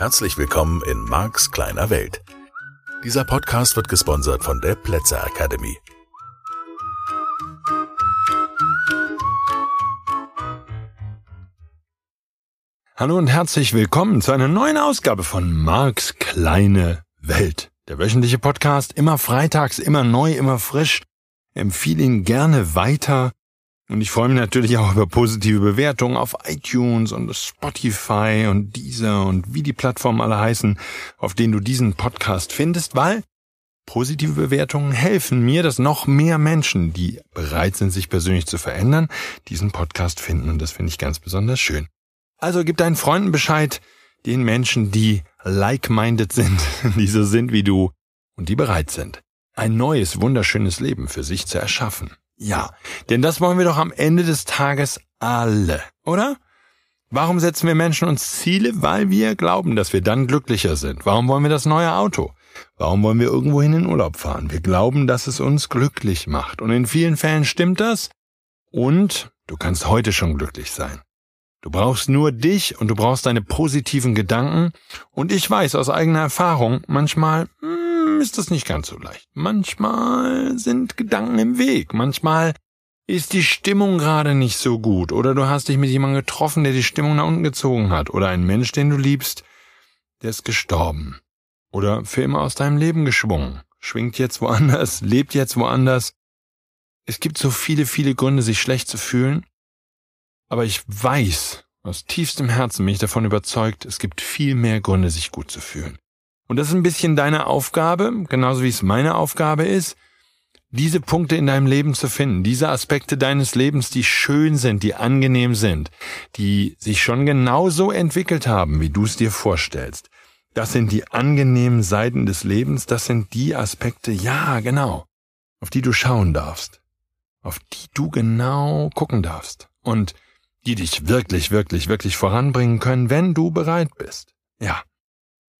Herzlich willkommen in Marks kleiner Welt. Dieser Podcast wird gesponsert von der Plätzer Academy. Hallo und herzlich willkommen zu einer neuen Ausgabe von Marks kleine Welt. Der wöchentliche Podcast immer freitags, immer neu, immer frisch. Empfehle ihn gerne weiter und ich freue mich natürlich auch über positive Bewertungen auf iTunes und Spotify und dieser und wie die Plattformen alle heißen, auf denen du diesen Podcast findest, weil positive Bewertungen helfen mir, dass noch mehr Menschen, die bereit sind, sich persönlich zu verändern, diesen Podcast finden. Und das finde ich ganz besonders schön. Also gib deinen Freunden Bescheid, den Menschen, die like-minded sind, die so sind wie du und die bereit sind, ein neues, wunderschönes Leben für sich zu erschaffen. Ja, denn das wollen wir doch am Ende des Tages alle, oder? Warum setzen wir Menschen uns Ziele? Weil wir glauben, dass wir dann glücklicher sind. Warum wollen wir das neue Auto? Warum wollen wir irgendwo in Urlaub fahren? Wir glauben, dass es uns glücklich macht. Und in vielen Fällen stimmt das. Und du kannst heute schon glücklich sein. Du brauchst nur dich und du brauchst deine positiven Gedanken. Und ich weiß aus eigener Erfahrung, manchmal, hm, ist das nicht ganz so leicht. Manchmal sind Gedanken im Weg. Manchmal ist die Stimmung gerade nicht so gut. Oder du hast dich mit jemandem getroffen, der die Stimmung nach unten gezogen hat. Oder ein Mensch, den du liebst, der ist gestorben. Oder für immer aus deinem Leben geschwungen. Schwingt jetzt woanders, lebt jetzt woanders. Es gibt so viele, viele Gründe, sich schlecht zu fühlen. Aber ich weiß, aus tiefstem Herzen bin ich davon überzeugt, es gibt viel mehr Gründe, sich gut zu fühlen. Und das ist ein bisschen deine Aufgabe, genauso wie es meine Aufgabe ist, diese Punkte in deinem Leben zu finden, diese Aspekte deines Lebens, die schön sind, die angenehm sind, die sich schon genauso entwickelt haben, wie du es dir vorstellst. Das sind die angenehmen Seiten des Lebens, das sind die Aspekte, ja, genau, auf die du schauen darfst, auf die du genau gucken darfst und die dich wirklich, wirklich, wirklich voranbringen können, wenn du bereit bist. Ja.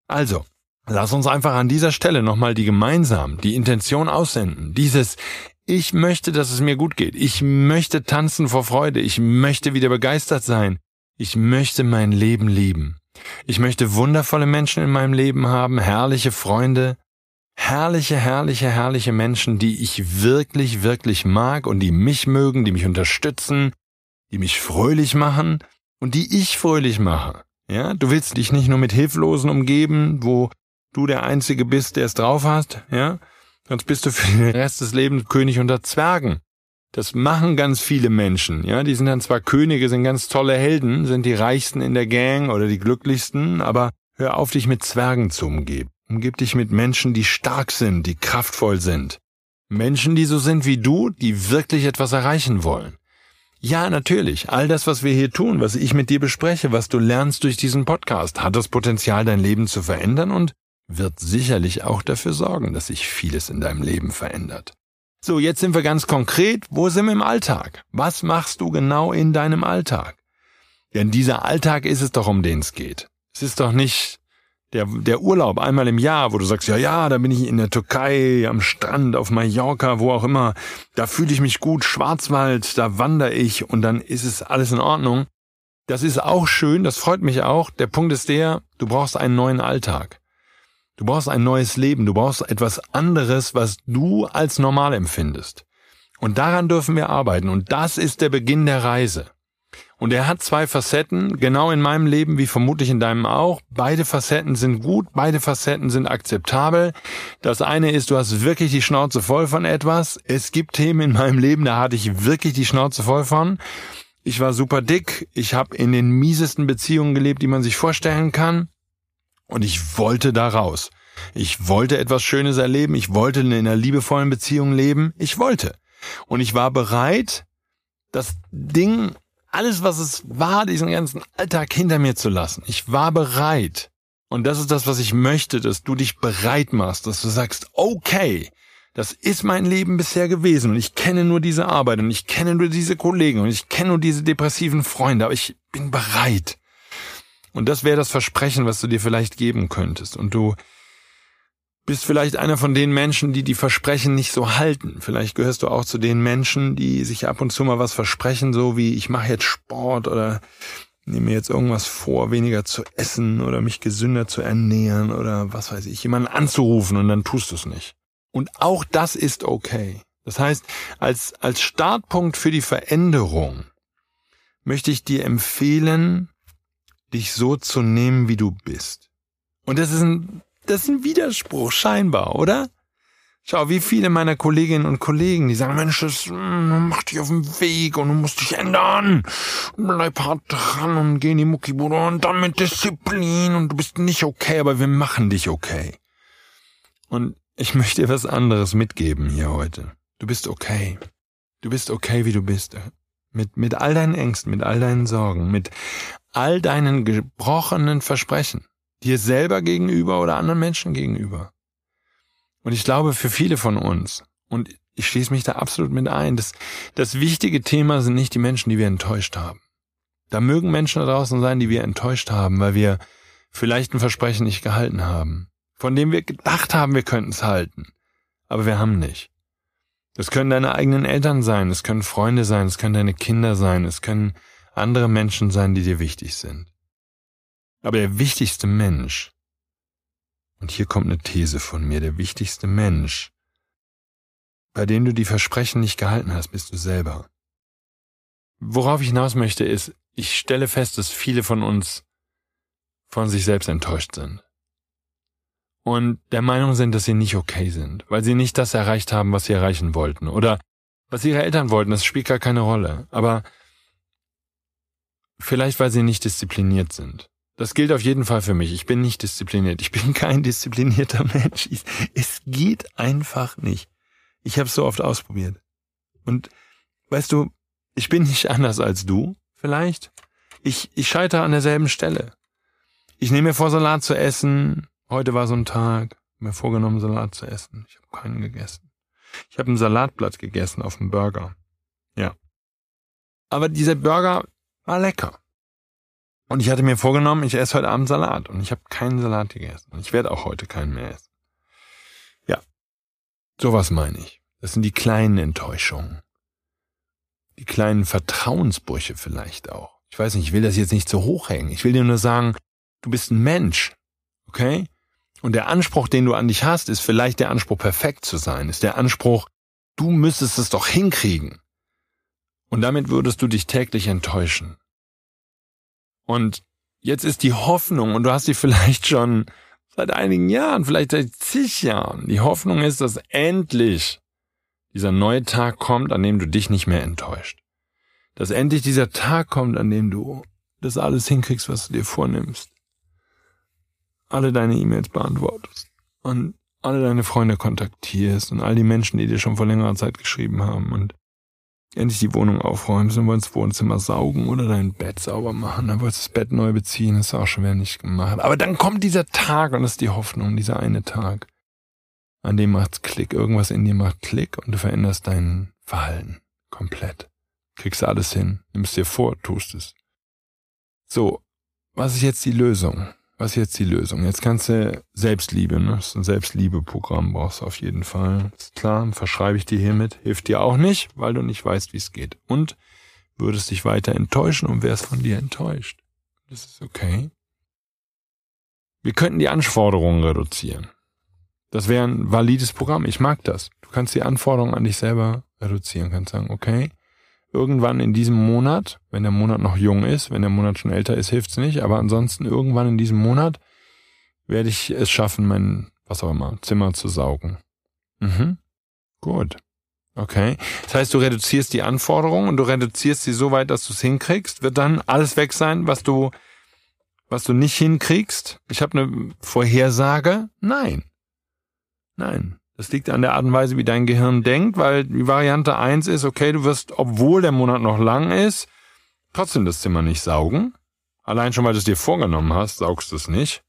Also, Lass uns einfach an dieser Stelle nochmal die gemeinsam, die Intention aussenden. Dieses Ich möchte, dass es mir gut geht. Ich möchte tanzen vor Freude. Ich möchte wieder begeistert sein. Ich möchte mein Leben lieben. Ich möchte wundervolle Menschen in meinem Leben haben, herrliche Freunde, herrliche, herrliche, herrliche Menschen, die ich wirklich, wirklich mag und die mich mögen, die mich unterstützen, die mich fröhlich machen und die ich fröhlich mache. Ja, du willst dich nicht nur mit Hilflosen umgeben, wo du der Einzige bist, der es drauf hast, ja, sonst bist du für den Rest des Lebens König unter Zwergen. Das machen ganz viele Menschen, ja, die sind dann zwar Könige, sind ganz tolle Helden, sind die reichsten in der Gang oder die glücklichsten, aber hör auf, dich mit Zwergen zu umgeben. Umgib dich mit Menschen, die stark sind, die kraftvoll sind. Menschen, die so sind wie du, die wirklich etwas erreichen wollen. Ja, natürlich. All das, was wir hier tun, was ich mit dir bespreche, was du lernst durch diesen Podcast, hat das Potenzial, dein Leben zu verändern und wird sicherlich auch dafür sorgen, dass sich vieles in deinem Leben verändert. So, jetzt sind wir ganz konkret. Wo sind wir im Alltag? Was machst du genau in deinem Alltag? Denn dieser Alltag ist es doch, um den es geht. Es ist doch nicht der, der Urlaub einmal im Jahr, wo du sagst, ja, ja, da bin ich in der Türkei, am Strand, auf Mallorca, wo auch immer. Da fühle ich mich gut, Schwarzwald, da wandere ich und dann ist es alles in Ordnung. Das ist auch schön, das freut mich auch. Der Punkt ist der, du brauchst einen neuen Alltag. Du brauchst ein neues Leben, du brauchst etwas anderes, was du als normal empfindest. Und daran dürfen wir arbeiten und das ist der Beginn der Reise. Und er hat zwei Facetten, genau in meinem Leben wie vermutlich in deinem auch. Beide Facetten sind gut, beide Facetten sind akzeptabel. Das eine ist, du hast wirklich die Schnauze voll von etwas. Es gibt Themen in meinem Leben, da hatte ich wirklich die Schnauze voll von. Ich war super dick, ich habe in den miesesten Beziehungen gelebt, die man sich vorstellen kann. Und ich wollte da raus. Ich wollte etwas Schönes erleben. Ich wollte in einer liebevollen Beziehung leben. Ich wollte. Und ich war bereit, das Ding, alles was es war, diesen ganzen Alltag hinter mir zu lassen. Ich war bereit. Und das ist das, was ich möchte, dass du dich bereit machst, dass du sagst, okay, das ist mein Leben bisher gewesen und ich kenne nur diese Arbeit und ich kenne nur diese Kollegen und ich kenne nur diese depressiven Freunde, aber ich bin bereit. Und das wäre das Versprechen, was du dir vielleicht geben könntest. Und du bist vielleicht einer von den Menschen, die die Versprechen nicht so halten. Vielleicht gehörst du auch zu den Menschen, die sich ab und zu mal was versprechen, so wie ich mache jetzt Sport oder nehme mir jetzt irgendwas vor, weniger zu essen oder mich gesünder zu ernähren oder was weiß ich, jemanden anzurufen und dann tust du es nicht. Und auch das ist okay. Das heißt, als, als Startpunkt für die Veränderung möchte ich dir empfehlen, dich so zu nehmen, wie du bist. Und das ist ein, das ist ein Widerspruch, scheinbar, oder? Schau, wie viele meiner Kolleginnen und Kollegen, die sagen, Mensch, das hm, mach dich auf den Weg und du musst dich ändern. Bleib hart dran und geh in die Muckibude und dann mit Disziplin und du bist nicht okay, aber wir machen dich okay. Und ich möchte dir was anderes mitgeben hier heute. Du bist okay. Du bist okay, wie du bist. Mit, mit all deinen Ängsten, mit all deinen Sorgen, mit all deinen gebrochenen Versprechen. Dir selber gegenüber oder anderen Menschen gegenüber. Und ich glaube, für viele von uns, und ich schließe mich da absolut mit ein, das, das wichtige Thema sind nicht die Menschen, die wir enttäuscht haben. Da mögen Menschen da draußen sein, die wir enttäuscht haben, weil wir vielleicht ein Versprechen nicht gehalten haben, von dem wir gedacht haben, wir könnten es halten, aber wir haben nicht. Das können deine eigenen Eltern sein, es können Freunde sein, es können deine Kinder sein, es können andere Menschen sein, die dir wichtig sind. Aber der wichtigste Mensch, und hier kommt eine These von mir, der wichtigste Mensch, bei dem du die Versprechen nicht gehalten hast, bist du selber. Worauf ich hinaus möchte, ist, ich stelle fest, dass viele von uns von sich selbst enttäuscht sind. Und der Meinung sind, dass sie nicht okay sind, weil sie nicht das erreicht haben, was sie erreichen wollten. Oder was ihre Eltern wollten, das spielt gar keine Rolle. Aber vielleicht, weil sie nicht diszipliniert sind. Das gilt auf jeden Fall für mich. Ich bin nicht diszipliniert. Ich bin kein disziplinierter Mensch. Es geht einfach nicht. Ich habe es so oft ausprobiert. Und weißt du, ich bin nicht anders als du, vielleicht. Ich, ich scheitere an derselben Stelle. Ich nehme mir vor, Salat zu essen. Heute war so ein Tag. Mir vorgenommen, Salat zu essen. Ich habe keinen gegessen. Ich habe ein Salatblatt gegessen auf dem Burger. Ja. Aber dieser Burger war lecker. Und ich hatte mir vorgenommen, ich esse heute Abend Salat. Und ich habe keinen Salat gegessen. Und ich werde auch heute keinen mehr essen. Ja, sowas meine ich. Das sind die kleinen Enttäuschungen. Die kleinen Vertrauensbrüche vielleicht auch. Ich weiß nicht, ich will das jetzt nicht zu hoch hängen. Ich will dir nur sagen, du bist ein Mensch. Okay? Und der Anspruch, den du an dich hast, ist vielleicht der Anspruch, perfekt zu sein. Ist der Anspruch, du müsstest es doch hinkriegen. Und damit würdest du dich täglich enttäuschen. Und jetzt ist die Hoffnung, und du hast sie vielleicht schon seit einigen Jahren, vielleicht seit zig Jahren, die Hoffnung ist, dass endlich dieser neue Tag kommt, an dem du dich nicht mehr enttäuscht. Dass endlich dieser Tag kommt, an dem du das alles hinkriegst, was du dir vornimmst. Alle deine E-Mails beantwortest und alle deine Freunde kontaktierst und all die Menschen, die dir schon vor längerer Zeit geschrieben haben und endlich die Wohnung aufräumst und wolltest das Wohnzimmer saugen oder dein Bett sauber machen, dann wolltest du das Bett neu beziehen, hast du auch schon wieder nicht gemacht. Aber dann kommt dieser Tag und das ist die Hoffnung, dieser eine Tag. An dem macht's Klick, irgendwas in dir macht Klick und du veränderst dein Verhalten komplett. Kriegst alles hin, nimmst dir vor, tust es. So, was ist jetzt die Lösung? Was ist jetzt die Lösung? Jetzt kannst du Selbstliebe, ne? Das ist ein Selbstliebeprogramm brauchst du auf jeden Fall. Ist klar, verschreibe ich dir hiermit. Hilft dir auch nicht, weil du nicht weißt, wie es geht. Und würdest dich weiter enttäuschen und wärst von dir enttäuscht. Das ist okay. Wir könnten die Anforderungen reduzieren. Das wäre ein valides Programm. Ich mag das. Du kannst die Anforderungen an dich selber reduzieren. Kannst sagen, okay, irgendwann in diesem Monat, wenn der Monat noch jung ist, wenn der Monat schon älter ist, hilft's nicht, aber ansonsten irgendwann in diesem Monat werde ich es schaffen, mein, was auch immer, Zimmer zu saugen. Mhm. Gut. Okay. Das heißt, du reduzierst die Anforderungen und du reduzierst sie so weit, dass du es hinkriegst. Wird dann alles weg sein, was du, was du nicht hinkriegst? Ich habe eine Vorhersage? Nein. Nein. Das liegt an der Art und Weise, wie dein Gehirn denkt, weil die Variante eins ist, okay, du wirst, obwohl der Monat noch lang ist, trotzdem das Zimmer nicht saugen. Allein schon, weil du es dir vorgenommen hast, saugst du es nicht.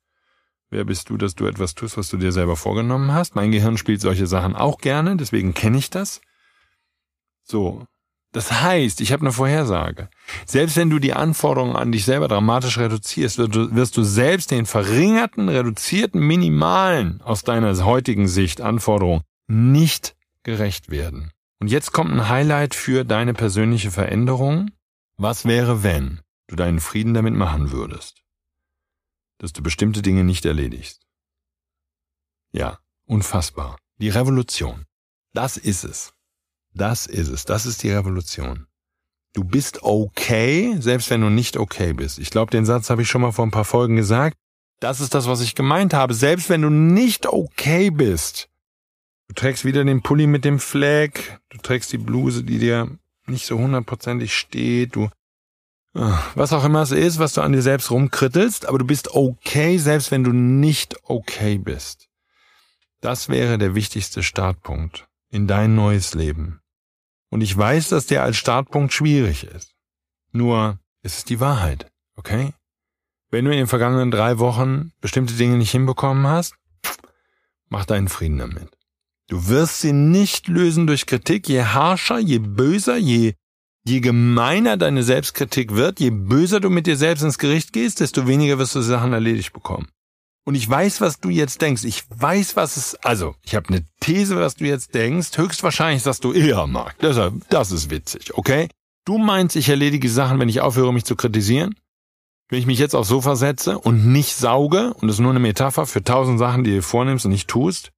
Wer bist du, dass du etwas tust, was du dir selber vorgenommen hast? Mein Gehirn spielt solche Sachen auch gerne, deswegen kenne ich das. So, das heißt, ich habe eine Vorhersage. Selbst wenn du die Anforderungen an dich selber dramatisch reduzierst, wirst du selbst den verringerten, reduzierten, minimalen aus deiner heutigen Sicht Anforderungen nicht gerecht werden. Und jetzt kommt ein Highlight für deine persönliche Veränderung. Was wäre wenn? du deinen Frieden damit machen würdest, dass du bestimmte Dinge nicht erledigst. Ja, unfassbar. Die Revolution. Das ist es. Das ist es. Das ist die Revolution. Du bist okay, selbst wenn du nicht okay bist. Ich glaube, den Satz habe ich schon mal vor ein paar Folgen gesagt. Das ist das, was ich gemeint habe. Selbst wenn du nicht okay bist. Du trägst wieder den Pulli mit dem Fleck. Du trägst die Bluse, die dir nicht so hundertprozentig steht. Du, ah, was auch immer es ist, was du an dir selbst rumkrittelst. Aber du bist okay, selbst wenn du nicht okay bist. Das wäre der wichtigste Startpunkt in dein neues Leben. Und ich weiß, dass der als Startpunkt schwierig ist. Nur, es ist die Wahrheit, okay? Wenn du in den vergangenen drei Wochen bestimmte Dinge nicht hinbekommen hast, mach deinen Frieden damit. Du wirst sie nicht lösen durch Kritik. Je harscher, je böser, je, je gemeiner deine Selbstkritik wird, je böser du mit dir selbst ins Gericht gehst, desto weniger wirst du Sachen erledigt bekommen. Und ich weiß, was du jetzt denkst. Ich weiß, was es, also, ich habe eine These, was du jetzt denkst. Höchstwahrscheinlich sagst du, ja, Marc, deshalb, das ist witzig, okay? Du meinst, ich erledige Sachen, wenn ich aufhöre, mich zu kritisieren? Wenn ich mich jetzt aufs Sofa setze und nicht sauge, und das ist nur eine Metapher für tausend Sachen, die du vornimmst und nicht tust,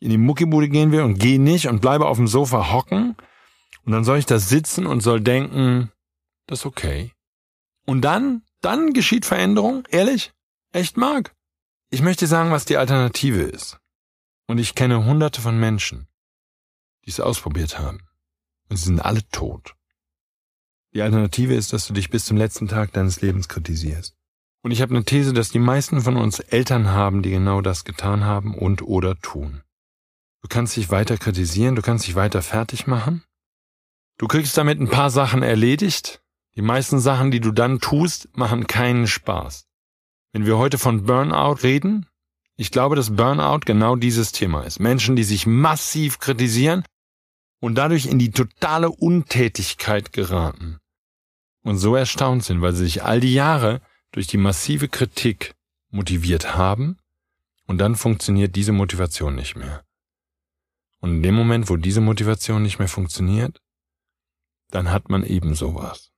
in die Muckibude gehen will und geh nicht und bleibe auf dem Sofa hocken, und dann soll ich da sitzen und soll denken, das ist okay. Und dann, dann geschieht Veränderung? Ehrlich? Echt, Marc? Ich möchte sagen, was die Alternative ist. Und ich kenne hunderte von Menschen, die es ausprobiert haben. Und sie sind alle tot. Die Alternative ist, dass du dich bis zum letzten Tag deines Lebens kritisierst. Und ich habe eine These, dass die meisten von uns Eltern haben, die genau das getan haben und oder tun. Du kannst dich weiter kritisieren, du kannst dich weiter fertig machen. Du kriegst damit ein paar Sachen erledigt. Die meisten Sachen, die du dann tust, machen keinen Spaß. Wenn wir heute von Burnout reden, ich glaube, dass Burnout genau dieses Thema ist. Menschen, die sich massiv kritisieren und dadurch in die totale Untätigkeit geraten. Und so erstaunt sind, weil sie sich all die Jahre durch die massive Kritik motiviert haben und dann funktioniert diese Motivation nicht mehr. Und in dem Moment, wo diese Motivation nicht mehr funktioniert, dann hat man eben sowas,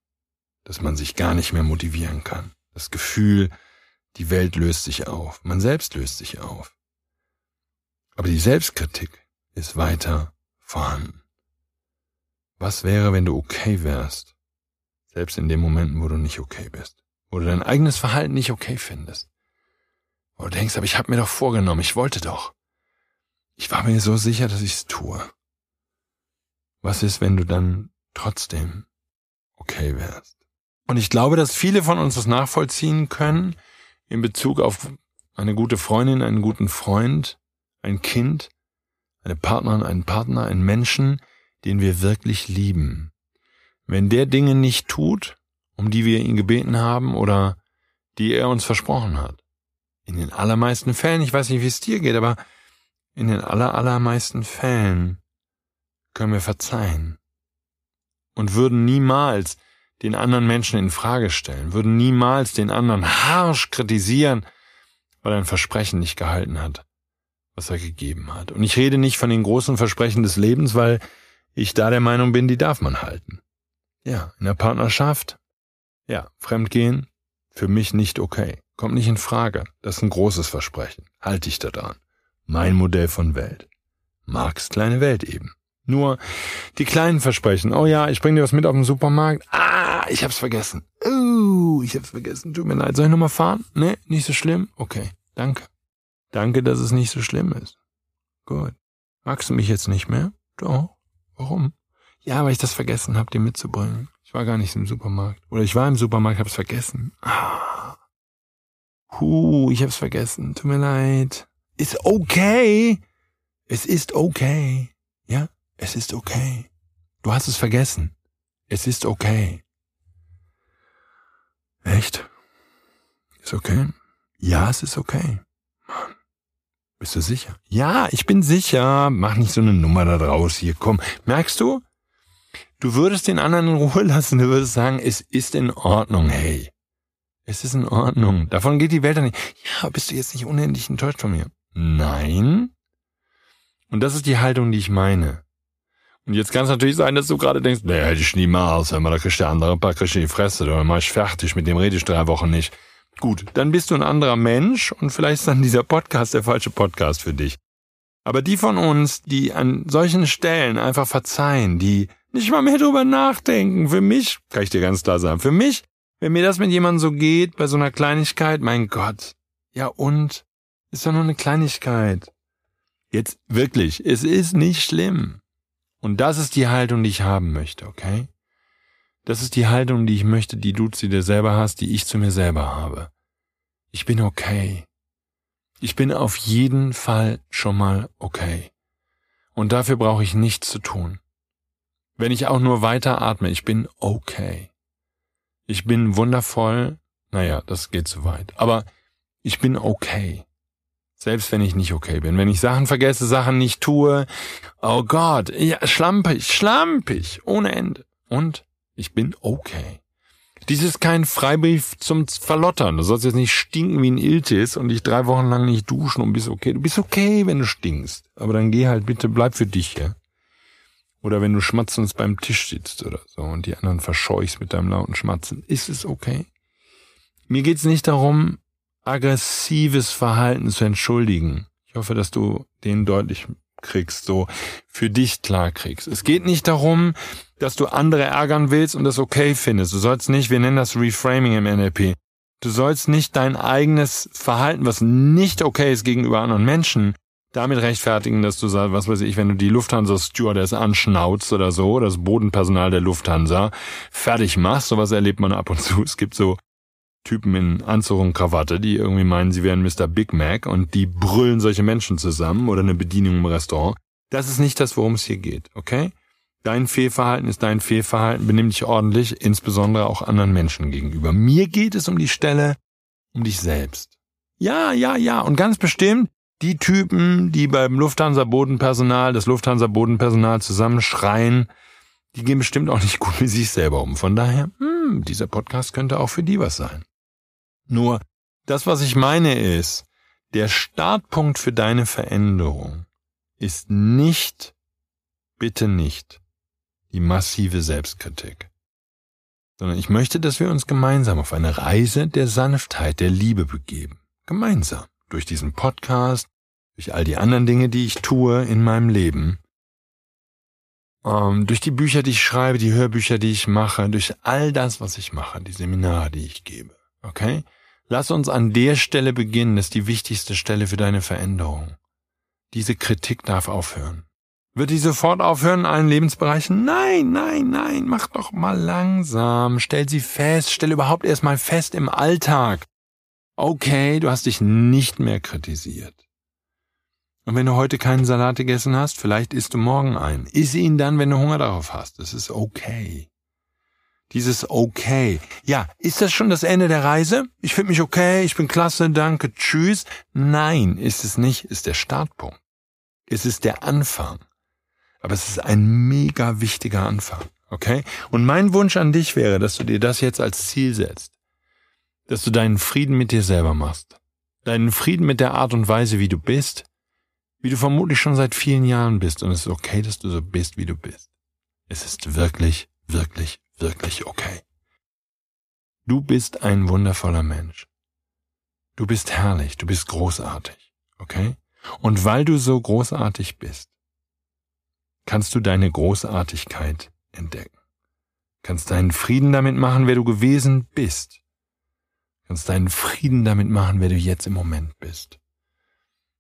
dass man sich gar nicht mehr motivieren kann. Das Gefühl, die Welt löst sich auf, man selbst löst sich auf. Aber die Selbstkritik ist weiter vorhanden. Was wäre, wenn du okay wärst, selbst in den Momenten, wo du nicht okay bist, wo du dein eigenes Verhalten nicht okay findest, wo du denkst, aber ich habe mir doch vorgenommen, ich wollte doch. Ich war mir so sicher, dass ich es tue. Was ist, wenn du dann trotzdem okay wärst? Und ich glaube, dass viele von uns das nachvollziehen können, in Bezug auf eine gute Freundin, einen guten Freund, ein Kind, eine Partnerin, einen Partner, einen Menschen, den wir wirklich lieben. Wenn der Dinge nicht tut, um die wir ihn gebeten haben oder die er uns versprochen hat. In den allermeisten Fällen, ich weiß nicht, wie es dir geht, aber in den aller, allermeisten Fällen können wir verzeihen und würden niemals den anderen Menschen in Frage stellen, würden niemals den anderen harsch kritisieren, weil er ein Versprechen nicht gehalten hat, was er gegeben hat. Und ich rede nicht von den großen Versprechen des Lebens, weil ich da der Meinung bin, die darf man halten. Ja, in der Partnerschaft, ja, Fremdgehen, für mich nicht okay. Kommt nicht in Frage. Das ist ein großes Versprechen. Halte ich da dran. Mein Modell von Welt. Marx kleine Welt eben. Nur die kleinen Versprechen. Oh ja, ich bring dir was mit auf den Supermarkt. Ah, ich hab's vergessen. Oh, ich hab's vergessen. Tut mir leid. Soll ich nochmal fahren? Nee, nicht so schlimm? Okay, danke. Danke, dass es nicht so schlimm ist. Gut. Magst du mich jetzt nicht mehr? Doch. Warum? Ja, weil ich das vergessen hab, dir mitzubringen. Ich war gar nicht im Supermarkt. Oder ich war im Supermarkt, hab's vergessen. Ah. Huh, ich hab's vergessen. Tut mir leid. Ist okay. Es ist okay. Ja? Es ist okay. Du hast es vergessen. Es ist okay. Echt? Ist okay? Ja, es ist okay. Mann. Bist du sicher? Ja, ich bin sicher. Mach nicht so eine Nummer da draus hier. Komm. Merkst du? Du würdest den anderen in Ruhe lassen. Du würdest sagen, es ist in Ordnung. Hey. Es ist in Ordnung. Davon geht die Welt nicht. Ja, bist du jetzt nicht unendlich enttäuscht von mir? Nein. Und das ist die Haltung, die ich meine. Und jetzt kann es natürlich sein, dass du gerade denkst, nee, hätte ich niemals, hör mal, da kriegst du der andere ein paar du in die Fresse, dann mach ich fertig, mit dem rede ich drei Wochen nicht. Gut, dann bist du ein anderer Mensch und vielleicht ist dann dieser Podcast der falsche Podcast für dich. Aber die von uns, die an solchen Stellen einfach verzeihen, die nicht mal mehr drüber nachdenken, für mich, kann ich dir ganz klar sagen, für mich, wenn mir das mit jemandem so geht, bei so einer Kleinigkeit, mein Gott, ja und? Ist doch nur eine Kleinigkeit. Jetzt wirklich, es ist nicht schlimm. Und das ist die Haltung, die ich haben möchte, okay? Das ist die Haltung, die ich möchte, die du zu dir selber hast, die ich zu mir selber habe. Ich bin okay. Ich bin auf jeden Fall schon mal okay. Und dafür brauche ich nichts zu tun. Wenn ich auch nur weiter atme, ich bin okay. Ich bin wundervoll, naja, das geht zu weit, aber ich bin okay. Selbst wenn ich nicht okay bin. Wenn ich Sachen vergesse, Sachen nicht tue. Oh Gott, ja, schlampig, schlampig, ohne Ende. Und ich bin okay. Dies ist kein Freibrief zum Verlottern. Du sollst jetzt nicht stinken wie ein Iltis und dich drei Wochen lang nicht duschen und bist okay. Du bist okay, wenn du stinkst. Aber dann geh halt bitte, bleib für dich, ja. Oder wenn du schmatzend beim Tisch sitzt oder so und die anderen verscheuchst mit deinem lauten Schmatzen. Ist es okay? Mir geht's nicht darum, aggressives Verhalten zu entschuldigen. Ich hoffe, dass du den deutlich kriegst, so für dich klar kriegst. Es geht nicht darum, dass du andere ärgern willst und das okay findest. Du sollst nicht, wir nennen das Reframing im NLP. Du sollst nicht dein eigenes Verhalten, was nicht okay ist gegenüber anderen Menschen, damit rechtfertigen, dass du sagst, was weiß ich, wenn du die Lufthansa Stewardess anschnauzt oder so, das Bodenpersonal der Lufthansa fertig machst, sowas erlebt man ab und zu. Es gibt so Typen in Anzug und Krawatte, die irgendwie meinen, sie wären Mr. Big Mac und die brüllen solche Menschen zusammen oder eine Bedienung im Restaurant. Das ist nicht das, worum es hier geht, okay? Dein Fehlverhalten ist dein Fehlverhalten, benimm dich ordentlich, insbesondere auch anderen Menschen gegenüber. Mir geht es um die Stelle, um dich selbst. Ja, ja, ja, und ganz bestimmt die Typen, die beim Lufthansa Bodenpersonal, das Lufthansa Bodenpersonal zusammenschreien, die gehen bestimmt auch nicht gut mit sich selber um. Von daher, hm, dieser Podcast könnte auch für die was sein. Nur, das, was ich meine, ist, der Startpunkt für deine Veränderung ist nicht, bitte nicht, die massive Selbstkritik, sondern ich möchte, dass wir uns gemeinsam auf eine Reise der Sanftheit, der Liebe begeben. Gemeinsam. Durch diesen Podcast, durch all die anderen Dinge, die ich tue in meinem Leben, ähm, durch die Bücher, die ich schreibe, die Hörbücher, die ich mache, durch all das, was ich mache, die Seminare, die ich gebe. Okay? Lass uns an der Stelle beginnen, ist die wichtigste Stelle für deine Veränderung. Diese Kritik darf aufhören. Wird die sofort aufhören in allen Lebensbereichen? Nein, nein, nein, mach doch mal langsam. Stell sie fest, stell überhaupt erstmal fest im Alltag. Okay, du hast dich nicht mehr kritisiert. Und wenn du heute keinen Salat gegessen hast, vielleicht isst du morgen einen. Iss ihn dann, wenn du Hunger darauf hast. Das ist okay. Dieses okay. Ja, ist das schon das Ende der Reise? Ich finde mich okay, ich bin klasse, danke, tschüss. Nein, ist es nicht, ist der Startpunkt. Es ist der Anfang. Aber es ist ein mega wichtiger Anfang. Okay? Und mein Wunsch an dich wäre, dass du dir das jetzt als Ziel setzt. Dass du deinen Frieden mit dir selber machst. Deinen Frieden mit der Art und Weise, wie du bist. Wie du vermutlich schon seit vielen Jahren bist. Und es ist okay, dass du so bist, wie du bist. Es ist wirklich, wirklich, wirklich okay. Du bist ein wundervoller Mensch. Du bist herrlich, du bist großartig, okay? Und weil du so großartig bist, kannst du deine Großartigkeit entdecken. Kannst deinen Frieden damit machen, wer du gewesen bist. Kannst deinen Frieden damit machen, wer du jetzt im Moment bist.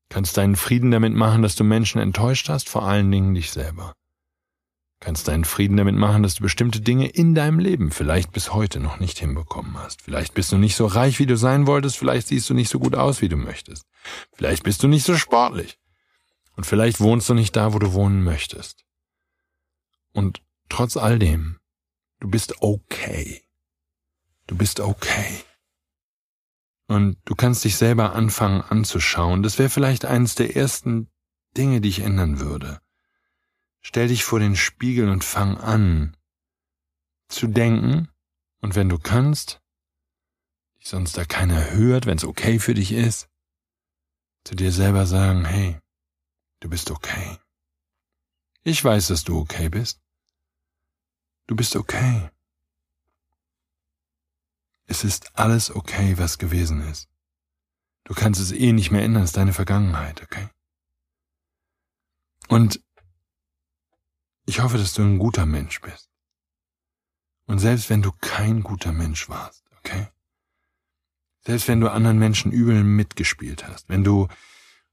Kannst deinen Frieden damit machen, dass du Menschen enttäuscht hast, vor allen Dingen dich selber kannst deinen Frieden damit machen, dass du bestimmte Dinge in deinem Leben vielleicht bis heute noch nicht hinbekommen hast. Vielleicht bist du nicht so reich, wie du sein wolltest, vielleicht siehst du nicht so gut aus, wie du möchtest. Vielleicht bist du nicht so sportlich. Und vielleicht wohnst du nicht da, wo du wohnen möchtest. Und trotz all dem, du bist okay. Du bist okay. Und du kannst dich selber anfangen anzuschauen. Das wäre vielleicht eines der ersten Dinge, die ich ändern würde Stell dich vor den Spiegel und fang an zu denken und wenn du kannst, dich sonst da keiner hört, wenn es okay für dich ist, zu dir selber sagen, hey, du bist okay. Ich weiß, dass du okay bist. Du bist okay. Es ist alles okay, was gewesen ist. Du kannst es eh nicht mehr ändern, es ist deine Vergangenheit, okay? Und ich hoffe, dass du ein guter Mensch bist. Und selbst wenn du kein guter Mensch warst, okay? Selbst wenn du anderen Menschen übel mitgespielt hast, wenn du,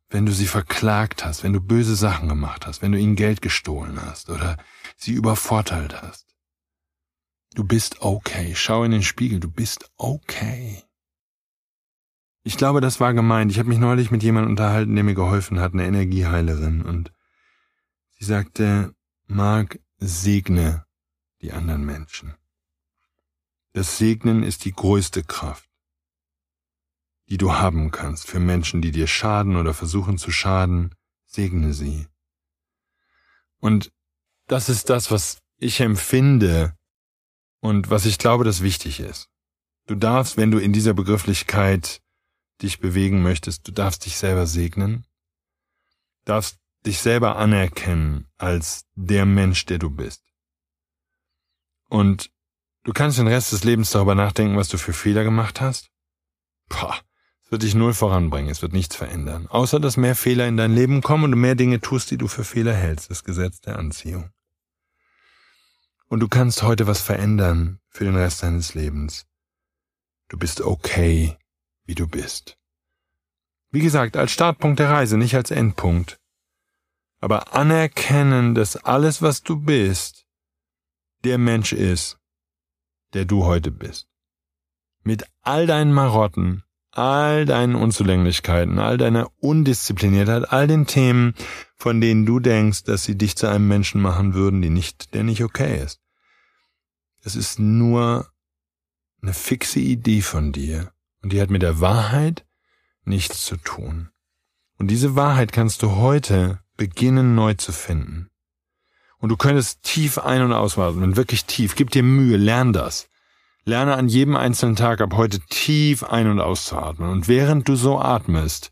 wenn du sie verklagt hast, wenn du böse Sachen gemacht hast, wenn du ihnen Geld gestohlen hast oder sie übervorteilt hast. Du bist okay. Schau in den Spiegel, du bist okay. Ich glaube, das war gemeint. Ich habe mich neulich mit jemandem unterhalten, der mir geholfen hat, eine Energieheilerin, und sie sagte, Mark, segne die anderen Menschen. Das Segnen ist die größte Kraft die du haben kannst für Menschen, die dir schaden oder versuchen zu schaden, segne sie. Und das ist das, was ich empfinde und was ich glaube, das wichtig ist. Du darfst, wenn du in dieser Begrifflichkeit dich bewegen möchtest, du darfst dich selber segnen, darfst dich selber anerkennen als der Mensch, der du bist. Und du kannst den Rest des Lebens darüber nachdenken, was du für Fehler gemacht hast. Pah, es wird dich null voranbringen, es wird nichts verändern. Außer, dass mehr Fehler in dein Leben kommen und du mehr Dinge tust, die du für Fehler hältst. Das Gesetz der Anziehung. Und du kannst heute was verändern für den Rest deines Lebens. Du bist okay, wie du bist. Wie gesagt, als Startpunkt der Reise, nicht als Endpunkt. Aber anerkennen, dass alles, was du bist, der Mensch ist, der du heute bist. Mit all deinen Marotten, all deinen Unzulänglichkeiten, all deiner Undiszipliniertheit, all den Themen, von denen du denkst, dass sie dich zu einem Menschen machen würden, die nicht, der nicht okay ist. Es ist nur eine fixe Idee von dir und die hat mit der Wahrheit nichts zu tun. Und diese Wahrheit kannst du heute beginnen neu zu finden. Und du könntest tief ein- und ausatmen, wirklich tief. Gib dir Mühe, lern das. Lerne an jedem einzelnen Tag ab heute tief ein- und auszuatmen und während du so atmest,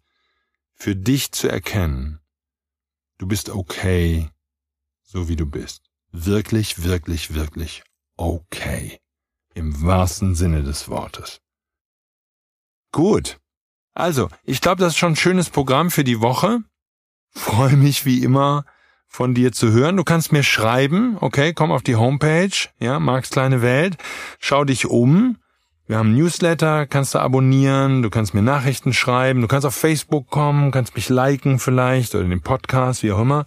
für dich zu erkennen, du bist okay, so wie du bist. Wirklich, wirklich, wirklich okay. Im wahrsten Sinne des Wortes. Gut. Also, ich glaube, das ist schon ein schönes Programm für die Woche. Freue mich wie immer von dir zu hören. Du kannst mir schreiben, okay, komm auf die Homepage, ja, Marks kleine Welt, schau dich um. Wir haben Newsletter, kannst du abonnieren, du kannst mir Nachrichten schreiben, du kannst auf Facebook kommen, kannst mich liken vielleicht oder den Podcast, wie auch immer.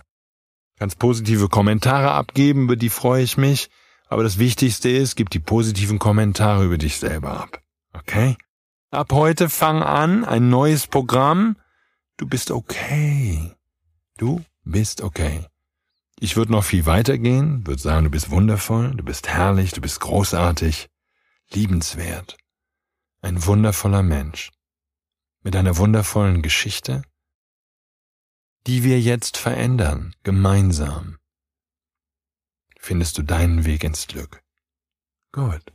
Kannst positive Kommentare abgeben, über die freue ich mich. Aber das Wichtigste ist, gib die positiven Kommentare über dich selber ab. Okay? Ab heute fang an, ein neues Programm. Du bist okay. Du bist okay. Ich würde noch viel weiter gehen, würde sagen, du bist wundervoll, du bist herrlich, du bist großartig, liebenswert, ein wundervoller Mensch mit einer wundervollen Geschichte, die wir jetzt verändern, gemeinsam. Findest du deinen Weg ins Glück. Gut.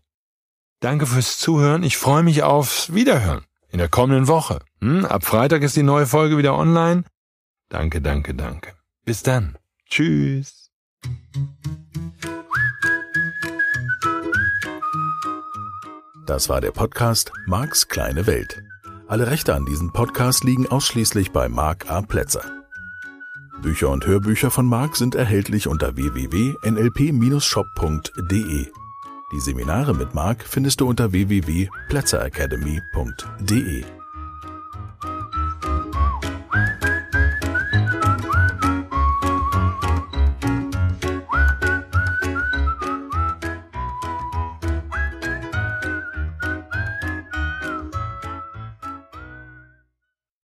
Danke fürs Zuhören. Ich freue mich aufs Wiederhören in der kommenden Woche. Hm? Ab Freitag ist die neue Folge wieder online. Danke, danke, danke. Bis dann. Tschüss. Das war der Podcast Marks kleine Welt. Alle Rechte an diesem Podcast liegen ausschließlich bei Mark A. Plätzer. Bücher und Hörbücher von Mark sind erhältlich unter www.nlp-shop.de. Die Seminare mit Mark findest du unter www.plätzeracademy.de.